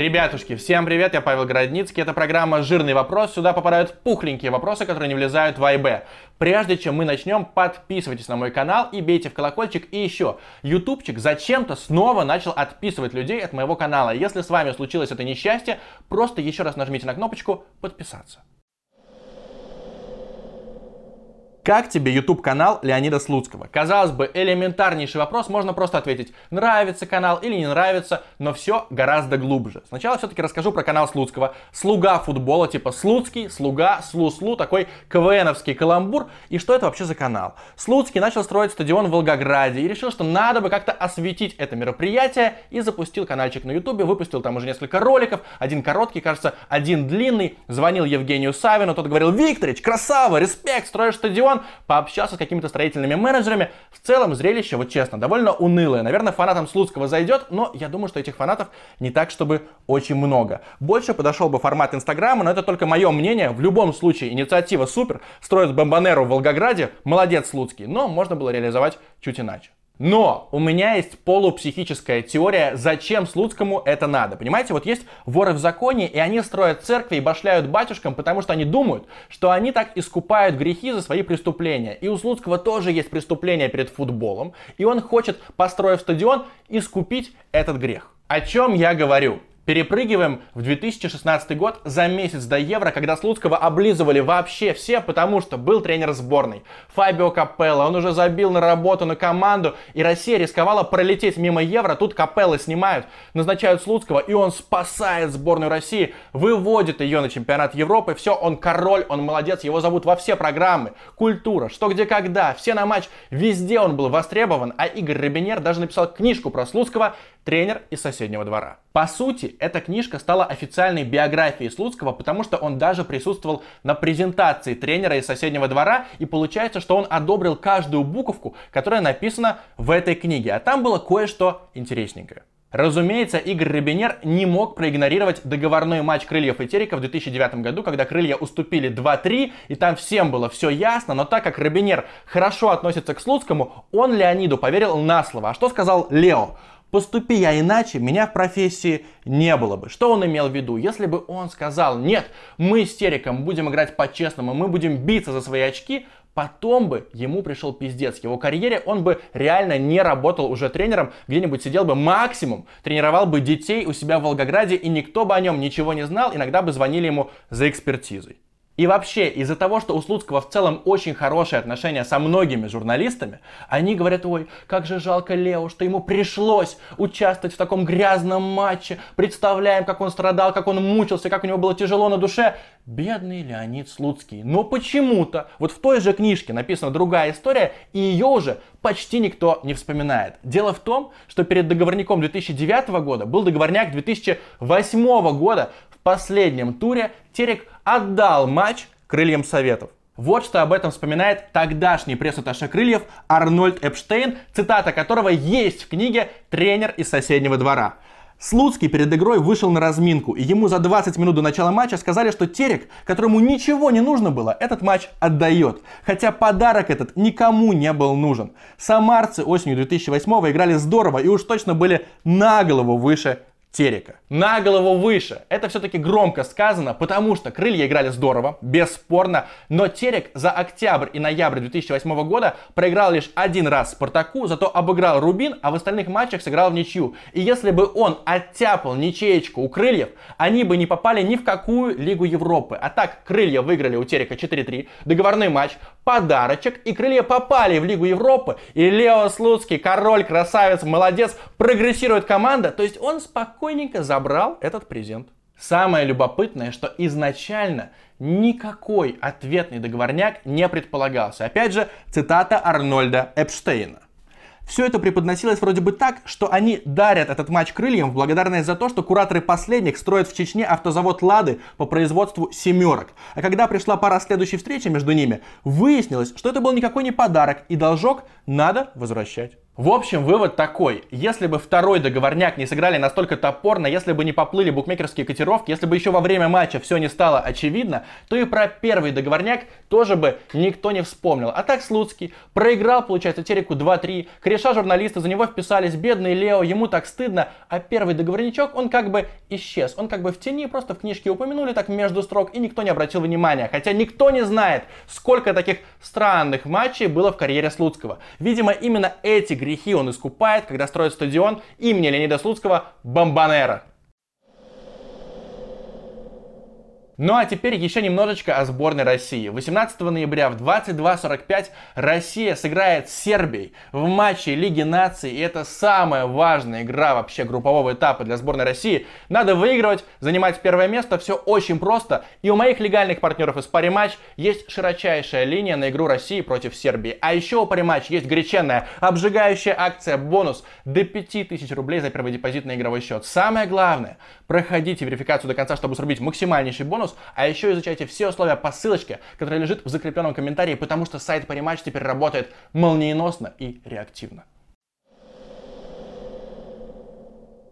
Ребятушки, всем привет, я Павел Городницкий, это программа «Жирный вопрос», сюда попадают пухленькие вопросы, которые не влезают в АИБ. Прежде чем мы начнем, подписывайтесь на мой канал и бейте в колокольчик. И еще, ютубчик зачем-то снова начал отписывать людей от моего канала. Если с вами случилось это несчастье, просто еще раз нажмите на кнопочку «Подписаться». Как тебе YouTube канал Леонида Слуцкого? Казалось бы, элементарнейший вопрос, можно просто ответить, нравится канал или не нравится, но все гораздо глубже. Сначала все-таки расскажу про канал Слуцкого. Слуга футбола, типа Слуцкий, Слуга, Слу-Слу, такой КВНовский каламбур. И что это вообще за канал? Слуцкий начал строить стадион в Волгограде и решил, что надо бы как-то осветить это мероприятие и запустил каналчик на YouTube, выпустил там уже несколько роликов, один короткий, кажется, один длинный. Звонил Евгению Савину, тот говорил, Викторич, красава, респект, строишь стадион, миллион, пообщался с какими-то строительными менеджерами. В целом зрелище, вот честно, довольно унылое. Наверное, фанатам Слуцкого зайдет, но я думаю, что этих фанатов не так, чтобы очень много. Больше подошел бы формат Инстаграма, но это только мое мнение. В любом случае, инициатива супер. Строят бомбанеру в Волгограде, молодец Слуцкий, но можно было реализовать чуть иначе. Но у меня есть полупсихическая теория, зачем Слуцкому это надо. Понимаете, вот есть воры в законе, и они строят церкви и башляют батюшкам, потому что они думают, что они так искупают грехи за свои преступления. И у Слуцкого тоже есть преступление перед футболом, и он хочет, построив стадион, искупить этот грех. О чем я говорю? Перепрыгиваем в 2016 год за месяц до Евро, когда Слуцкого облизывали вообще все, потому что был тренер сборной. Фабио Капелло, он уже забил на работу, на команду, и Россия рисковала пролететь мимо Евро. Тут Капелло снимают, назначают Слуцкого, и он спасает сборную России, выводит ее на чемпионат Европы. Все, он король, он молодец, его зовут во все программы. Культура, что где когда, все на матч, везде он был востребован, а Игорь Рабинер даже написал книжку про Слуцкого «Тренер из соседнего двора». По сути, эта книжка стала официальной биографией Слуцкого, потому что он даже присутствовал на презентации тренера из соседнего двора, и получается, что он одобрил каждую буковку, которая написана в этой книге. А там было кое-что интересненькое. Разумеется, Игорь Рабинер не мог проигнорировать договорной матч Крыльев и Терека в 2009 году, когда Крылья уступили 2-3, и там всем было все ясно, но так как Рабинер хорошо относится к Слуцкому, он Леониду поверил на слово. А что сказал Лео? Поступи я иначе, меня в профессии не было бы. Что он имел в виду? Если бы он сказал, нет, мы с Териком будем играть по-честному, мы будем биться за свои очки, потом бы ему пришел пиздец. В его карьере он бы реально не работал уже тренером, где-нибудь сидел бы максимум, тренировал бы детей у себя в Волгограде, и никто бы о нем ничего не знал, иногда бы звонили ему за экспертизой. И вообще, из-за того, что у Слуцкого в целом очень хорошие отношения со многими журналистами, они говорят, ой, как же жалко Лео, что ему пришлось участвовать в таком грязном матче. Представляем, как он страдал, как он мучился, как у него было тяжело на душе. Бедный Леонид Слуцкий. Но почему-то вот в той же книжке написана другая история, и ее уже почти никто не вспоминает. Дело в том, что перед договорником 2009 года был договорняк 2008 года. В последнем туре Терек отдал матч крыльям Советов. Вот что об этом вспоминает тогдашний пресс-атташе Крыльев Арнольд Эпштейн, цитата которого есть в книге «Тренер из соседнего двора». Слуцкий перед игрой вышел на разминку, и ему за 20 минут до начала матча сказали, что Терек, которому ничего не нужно было, этот матч отдает. Хотя подарок этот никому не был нужен. Самарцы осенью 2008 играли здорово и уж точно были на голову выше Терека. На голову выше. Это все-таки громко сказано, потому что крылья играли здорово, бесспорно, но Терек за октябрь и ноябрь 2008 года проиграл лишь один раз Спартаку, зато обыграл Рубин, а в остальных матчах сыграл в ничью. И если бы он оттяпал ничеечку у крыльев, они бы не попали ни в какую Лигу Европы. А так, крылья выиграли у Терека 4-3, договорной матч, подарочек, и крылья попали в Лигу Европы, и Лео Слуцкий, король, красавец, молодец, прогрессирует команда, то есть он спокойно спокойненько забрал этот презент. Самое любопытное, что изначально никакой ответный договорняк не предполагался. Опять же, цитата Арнольда Эпштейна. Все это преподносилось вроде бы так, что они дарят этот матч крыльям в благодарность за то, что кураторы последних строят в Чечне автозавод «Лады» по производству «семерок». А когда пришла пора следующей встречи между ними, выяснилось, что это был никакой не подарок, и должок надо возвращать. В общем, вывод такой. Если бы второй договорняк не сыграли настолько топорно, если бы не поплыли букмекерские котировки, если бы еще во время матча все не стало очевидно, то и про первый договорняк тоже бы никто не вспомнил. А так Слуцкий проиграл, получается, Тереку 2-3, кореша журналисты за него вписались, бедный Лео, ему так стыдно, а первый договорничок, он как бы исчез. Он как бы в тени, просто в книжке упомянули так между строк, и никто не обратил внимания. Хотя никто не знает, сколько таких странных матчей было в карьере Слуцкого. Видимо, именно эти грехи он искупает, когда строит стадион имени Леонида Слуцкого «Бомбанера». Ну а теперь еще немножечко о сборной России. 18 ноября в 22.45 Россия сыграет с Сербией в матче Лиги Наций. И это самая важная игра вообще группового этапа для сборной России. Надо выигрывать, занимать первое место. Все очень просто. И у моих легальных партнеров из Париматч есть широчайшая линия на игру России против Сербии. А еще у Париматч есть горяченная, обжигающая акция бонус до 5000 рублей за первый депозит на игровой счет. Самое главное, проходите верификацию до конца, чтобы срубить максимальнейший бонус бонус, а еще изучайте все условия по ссылочке, которая лежит в закрепленном комментарии, потому что сайт Париматч теперь работает молниеносно и реактивно.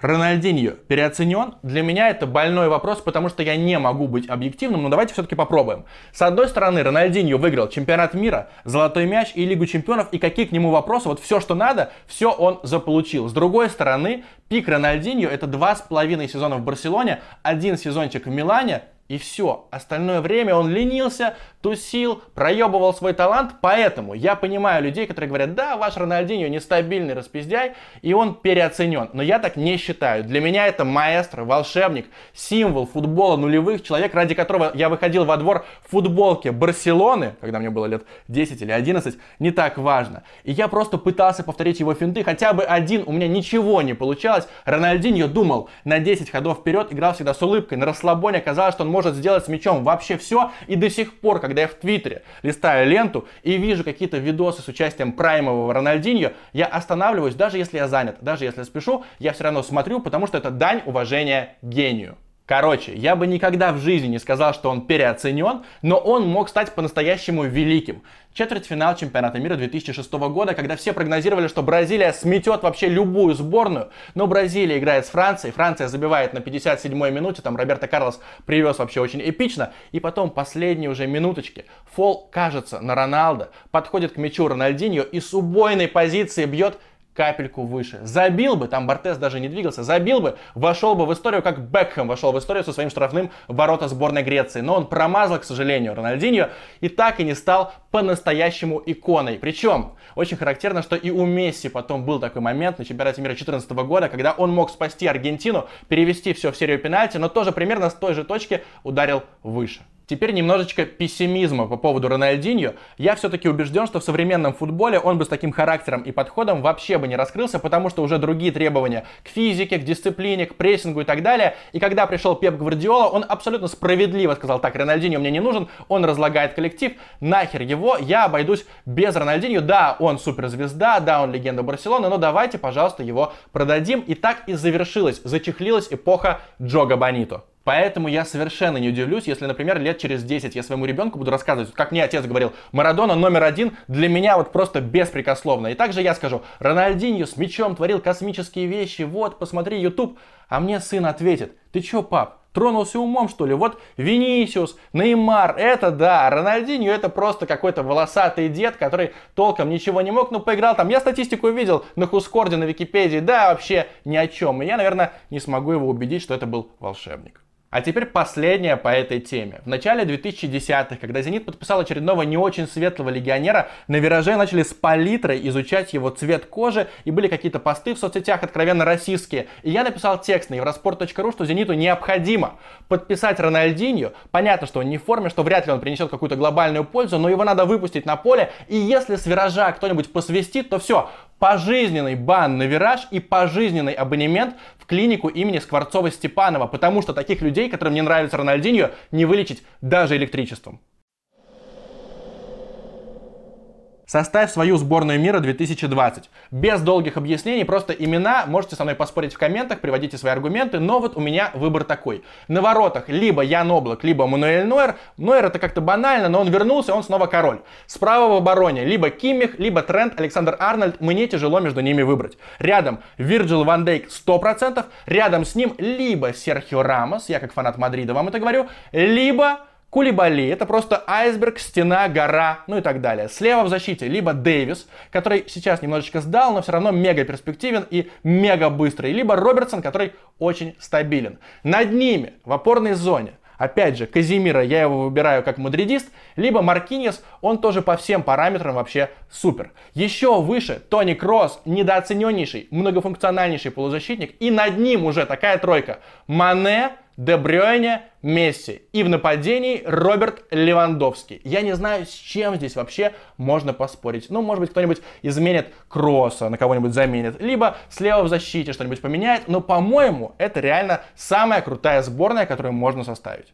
Рональдиньо переоценен? Для меня это больной вопрос, потому что я не могу быть объективным, но давайте все-таки попробуем. С одной стороны, Рональдиньо выиграл чемпионат мира, золотой мяч и Лигу чемпионов, и какие к нему вопросы, вот все, что надо, все он заполучил. С другой стороны, пик Рональдиньо это два с половиной сезона в Барселоне, один сезончик в Милане, и все. Остальное время он ленился, тусил, проебывал свой талант. Поэтому я понимаю людей, которые говорят, да, ваш Рональдинho нестабильный распиздяй, и он переоценен. Но я так не считаю. Для меня это маэстро, волшебник, символ футбола нулевых, человек, ради которого я выходил во двор в футболке Барселоны, когда мне было лет 10 или 11, не так важно. И я просто пытался повторить его финты, хотя бы один, у меня ничего не получалось. Рональдинho думал на 10 ходов вперед, играл всегда с улыбкой, на расслабоне казалось, что он может может сделать с мячом вообще все. И до сих пор, когда я в Твиттере листаю ленту и вижу какие-то видосы с участием праймового Рональдиньо, я останавливаюсь, даже если я занят, даже если спешу, я все равно смотрю, потому что это дань уважения гению. Короче, я бы никогда в жизни не сказал, что он переоценен, но он мог стать по-настоящему великим. Четвертьфинал чемпионата мира 2006 года, когда все прогнозировали, что Бразилия сметет вообще любую сборную, но Бразилия играет с Францией, Франция забивает на 57-й минуте, там Роберто Карлос привез вообще очень эпично, и потом последние уже минуточки, фол кажется на Роналдо, подходит к мячу Рональдиньо и с убойной позиции бьет капельку выше. Забил бы, там Бортес даже не двигался, забил бы, вошел бы в историю, как Бекхэм вошел в историю со своим штрафным ворота сборной Греции. Но он промазал, к сожалению, Рональдиньо и так и не стал по-настоящему иконой. Причем, очень характерно, что и у Месси потом был такой момент на чемпионате мира 2014 года, когда он мог спасти Аргентину, перевести все в серию пенальти, но тоже примерно с той же точки ударил выше. Теперь немножечко пессимизма по поводу Рональдиньо. Я все-таки убежден, что в современном футболе он бы с таким характером и подходом вообще бы не раскрылся, потому что уже другие требования к физике, к дисциплине, к прессингу и так далее. И когда пришел Пеп Гвардиола, он абсолютно справедливо сказал, так, Рональдиньо мне не нужен, он разлагает коллектив, нахер его, я обойдусь без Рональдиньо. Да, он суперзвезда, да, он легенда Барселоны, но давайте, пожалуйста, его продадим. И так и завершилась, зачехлилась эпоха Джога Бонито. Поэтому я совершенно не удивлюсь, если, например, лет через 10 я своему ребенку буду рассказывать, как мне отец говорил, Марадона номер один для меня вот просто беспрекословно. И также я скажу, Рональдиньо с мячом творил космические вещи, вот, посмотри YouTube. А мне сын ответит, ты чё, пап, тронулся умом, что ли? Вот Винисиус, Неймар, это да, Рональдиньо это просто какой-то волосатый дед, который толком ничего не мог, но поиграл там. Я статистику видел на Хускорде, на Википедии, да, вообще ни о чем. И я, наверное, не смогу его убедить, что это был волшебник. А теперь последнее по этой теме. В начале 2010-х, когда «Зенит» подписал очередного не очень светлого легионера, на «Вираже» начали с палитрой изучать его цвет кожи, и были какие-то посты в соцсетях откровенно российские. И я написал текст на евроспорт.ру, что «Зениту» необходимо подписать Рональдинью. Понятно, что он не в форме, что вряд ли он принесет какую-то глобальную пользу, но его надо выпустить на поле, и если с «Виража» кто-нибудь посвистит, то все, пожизненный бан на вираж и пожизненный абонемент в клинику имени Скворцова-Степанова, потому что таких людей, которым не нравится Рональдиньо, не вылечить даже электричеством. Составь свою сборную мира 2020. Без долгих объяснений, просто имена, можете со мной поспорить в комментах, приводите свои аргументы, но вот у меня выбор такой. На воротах либо Ян Облак, либо Мануэль Нойер. Нойер это как-то банально, но он вернулся, он снова король. Справа в обороне либо Киммих, либо Трент, Александр Арнольд. Мне тяжело между ними выбрать. Рядом Вирджил Ван Дейк 100%, рядом с ним либо Серхио Рамос, я как фанат Мадрида вам это говорю, либо Кулибали, это просто айсберг, стена, гора, ну и так далее. Слева в защите либо Дэвис, который сейчас немножечко сдал, но все равно мега перспективен и мега быстрый, либо Робертсон, который очень стабилен. Над ними в опорной зоне Опять же, Казимира я его выбираю как мадридист, либо Маркиньес, он тоже по всем параметрам вообще супер. Еще выше Тони Кросс, недооцененнейший, многофункциональнейший полузащитник, и над ним уже такая тройка. Мане, Де Брёйне, Месси. И в нападении Роберт Левандовский. Я не знаю, с чем здесь вообще можно поспорить. Ну, может быть, кто-нибудь изменит Кросса, на кого-нибудь заменит. Либо слева в защите что-нибудь поменяет. Но, по-моему, это реально самая крутая сборная, которую можно составить.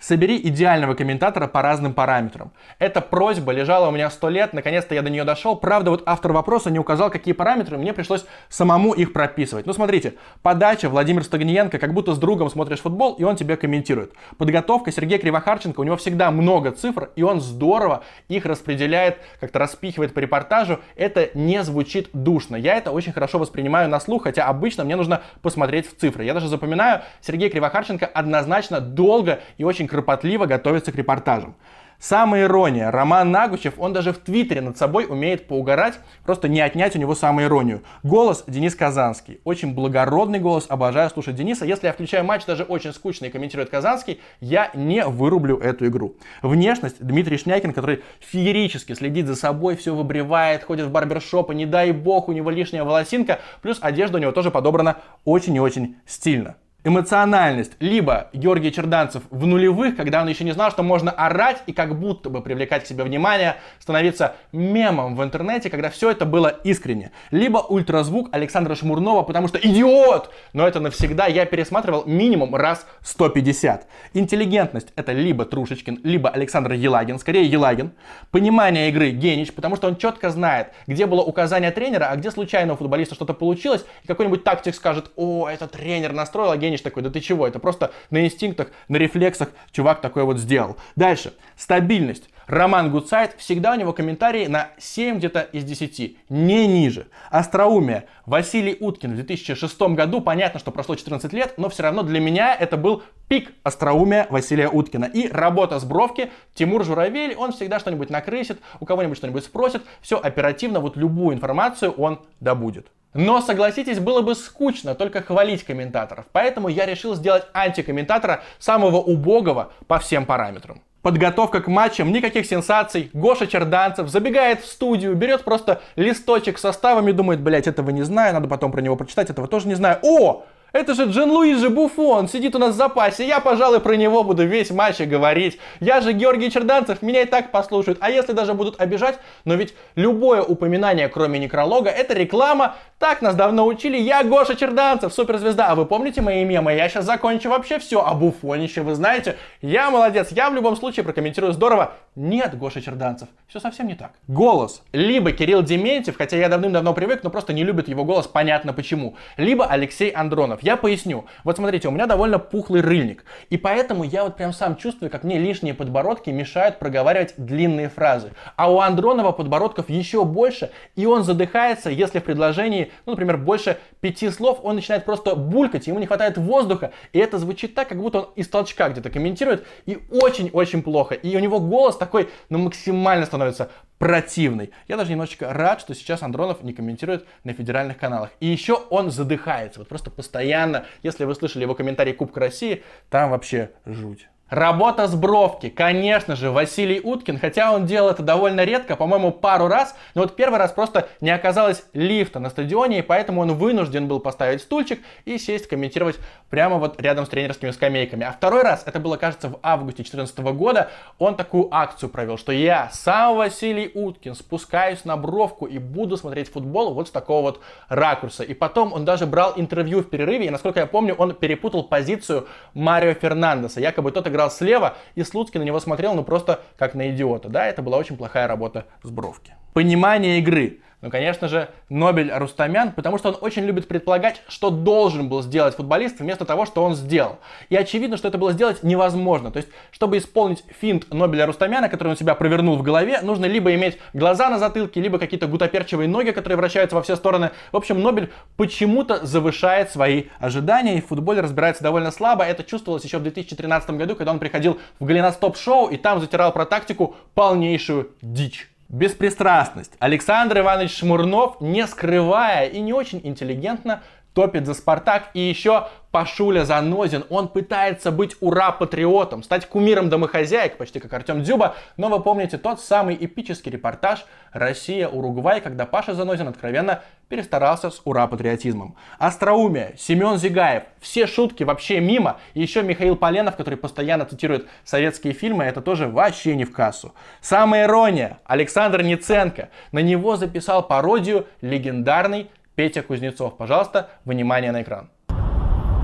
Собери идеального комментатора по разным параметрам. Эта просьба лежала у меня сто лет, наконец-то я до нее дошел. Правда, вот автор вопроса не указал, какие параметры, мне пришлось самому их прописывать. Ну, смотрите, подача Владимир Стагниенко, как будто с другом смотришь футбол, и он тебе комментирует. Подготовка Сергея Кривохарченко, у него всегда много цифр, и он здорово их распределяет, как-то распихивает по репортажу. Это не звучит душно. Я это очень хорошо воспринимаю на слух, хотя обычно мне нужно посмотреть в цифры. Я даже запоминаю, Сергей Кривохарченко однозначно долго и очень кропотливо готовится к репортажам. Самая ирония. Роман Нагучев, он даже в Твиттере над собой умеет поугарать, просто не отнять у него иронию. Голос Денис Казанский. Очень благородный голос, обожаю слушать Дениса. Если я включаю матч, даже очень скучный, комментирует Казанский, я не вырублю эту игру. Внешность Дмитрий Шнякин, который феерически следит за собой, все выбривает, ходит в барбершоп, и не дай бог, у него лишняя волосинка, плюс одежда у него тоже подобрана очень и очень стильно эмоциональность. Либо Георгий Черданцев в нулевых, когда он еще не знал, что можно орать и как будто бы привлекать к себе внимание, становиться мемом в интернете, когда все это было искренне. Либо ультразвук Александра Шмурнова, потому что идиот! Но это навсегда я пересматривал минимум раз 150. Интеллигентность это либо Трушечкин, либо Александр Елагин, скорее Елагин. Понимание игры Генич, потому что он четко знает, где было указание тренера, а где случайно у футболиста что-то получилось, и какой-нибудь тактик скажет, о, это тренер настроил, а Генич такой, да ты чего, это просто на инстинктах, на рефлексах чувак такой вот сделал. Дальше, стабильность. Роман Гудсайд, всегда у него комментарии на 7 где-то из 10, не ниже. Остроумие. Василий Уткин в 2006 году, понятно, что прошло 14 лет, но все равно для меня это был пик остроумия Василия Уткина. И работа с бровки, Тимур Журавель, он всегда что-нибудь накрысит, у кого-нибудь что-нибудь спросит, все оперативно, вот любую информацию он добудет. Но, согласитесь, было бы скучно только хвалить комментаторов, поэтому я решил сделать антикомментатора самого убогого по всем параметрам. Подготовка к матчам, никаких сенсаций. Гоша Черданцев забегает в студию, берет просто листочек с составами, думает, блять, этого не знаю, надо потом про него прочитать, этого тоже не знаю. О, это же Джин Луиджи Буфон сидит у нас в запасе. Я, пожалуй, про него буду весь матч и говорить. Я же Георгий Черданцев, меня и так послушают. А если даже будут обижать, но ведь любое упоминание, кроме некролога, это реклама. Так нас давно учили. Я Гоша Черданцев, суперзвезда. А вы помните мои мемы? Я сейчас закончу вообще все о Буфонище. Вы знаете, я молодец. Я в любом случае прокомментирую здорово. Нет, Гоша Черданцев, все совсем не так. Голос. Либо Кирилл Дементьев, хотя я давным-давно привык, но просто не любит его голос, понятно почему. Либо Алексей Андронов. Я поясню. Вот смотрите, у меня довольно пухлый рыльник. И поэтому я вот прям сам чувствую, как мне лишние подбородки мешают проговаривать длинные фразы. А у Андронова подбородков еще больше, и он задыхается, если в предложении, ну, например, больше пяти слов, он начинает просто булькать, ему не хватает воздуха, и это звучит так, как будто он из толчка где-то комментирует, и очень-очень плохо. И у него голос такой, ну, максимально становится противный. Я даже немножечко рад, что сейчас Андронов не комментирует на федеральных каналах. И еще он задыхается, вот просто постоянно. Если вы слышали его комментарий Кубка России, там вообще жуть. Работа с бровки, конечно же, Василий Уткин, хотя он делал это довольно редко, по-моему, пару раз, но вот первый раз просто не оказалось лифта на стадионе, и поэтому он вынужден был поставить стульчик и сесть комментировать прямо вот рядом с тренерскими скамейками. А второй раз, это было, кажется, в августе 2014 года, он такую акцию провел, что я, сам Василий Уткин, спускаюсь на бровку и буду смотреть футбол вот с такого вот ракурса. И потом он даже брал интервью в перерыве, и, насколько я помню, он перепутал позицию Марио Фернандеса, якобы тот играл играл слева, и Слуцкий на него смотрел, ну, просто как на идиота. Да, это была очень плохая работа с Бровки. Понимание игры. Ну, конечно же, Нобель Рустамян, потому что он очень любит предполагать, что должен был сделать футболист вместо того, что он сделал. И очевидно, что это было сделать невозможно. То есть, чтобы исполнить финт Нобеля Рустамяна, который он себя провернул в голове, нужно либо иметь глаза на затылке, либо какие-то гутоперчивые ноги, которые вращаются во все стороны. В общем, Нобель почему-то завышает свои ожидания, и в футболе разбирается довольно слабо. Это чувствовалось еще в 2013 году, когда он приходил в Голеностоп шоу и там затирал про тактику полнейшую дичь. Беспристрастность. Александр Иванович Шмурнов, не скрывая и не очень интеллигентно, топит за Спартак. И еще Пашуля Занозин, он пытается быть ура-патриотом, стать кумиром домохозяек, почти как Артем Дзюба. Но вы помните тот самый эпический репортаж «Россия-Уругвай», когда Паша Занозин откровенно перестарался с ура-патриотизмом. Остроумие, Семен Зигаев, все шутки вообще мимо. И еще Михаил Поленов, который постоянно цитирует советские фильмы, это тоже вообще не в кассу. Самая ирония, Александр Ниценко. На него записал пародию легендарный Петя Кузнецов. Пожалуйста, внимание на экран.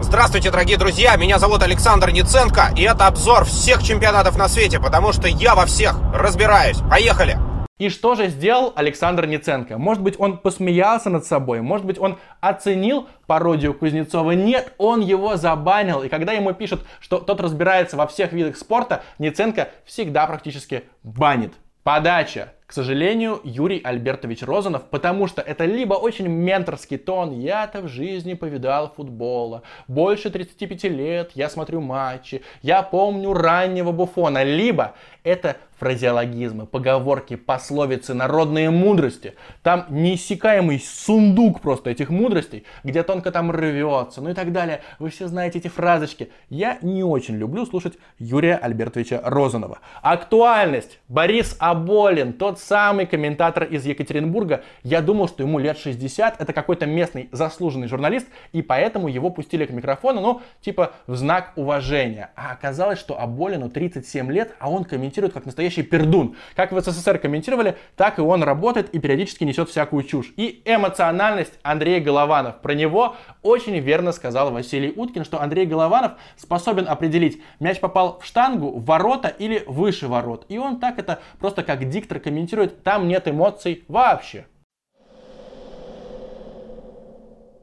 Здравствуйте, дорогие друзья, меня зовут Александр Ниценко, и это обзор всех чемпионатов на свете, потому что я во всех разбираюсь. Поехали! И что же сделал Александр Ниценко? Может быть, он посмеялся над собой, может быть, он оценил пародию Кузнецова? Нет, он его забанил. И когда ему пишут, что тот разбирается во всех видах спорта, Ниценко всегда практически банит. Подача. К сожалению, Юрий Альбертович Розанов, потому что это либо очень менторский тон, я-то в жизни повидал футбола, больше 35 лет, я смотрю матчи, я помню раннего Буфона, либо это фразеологизмы, поговорки, пословицы, народные мудрости. Там неиссякаемый сундук просто этих мудростей, где тонко там рвется, ну и так далее. Вы все знаете эти фразочки. Я не очень люблю слушать Юрия Альбертовича Розанова. Актуальность. Борис Аболин, тот самый комментатор из Екатеринбурга. Я думал, что ему лет 60, это какой-то местный заслуженный журналист, и поэтому его пустили к микрофону, ну, типа в знак уважения. А оказалось, что Аболину 37 лет, а он комментирует как настоящий настоящий пердун. Как в СССР комментировали, так и он работает и периодически несет всякую чушь. И эмоциональность Андрея Голованов. Про него очень верно сказал Василий Уткин, что Андрей Голованов способен определить, мяч попал в штангу, в ворота или выше ворот. И он так это просто как диктор комментирует, там нет эмоций вообще.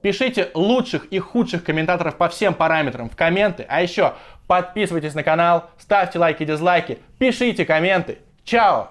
Пишите лучших и худших комментаторов по всем параметрам в комменты. А еще подписывайтесь на канал, ставьте лайки дизлайки, пишите комменты. Чао!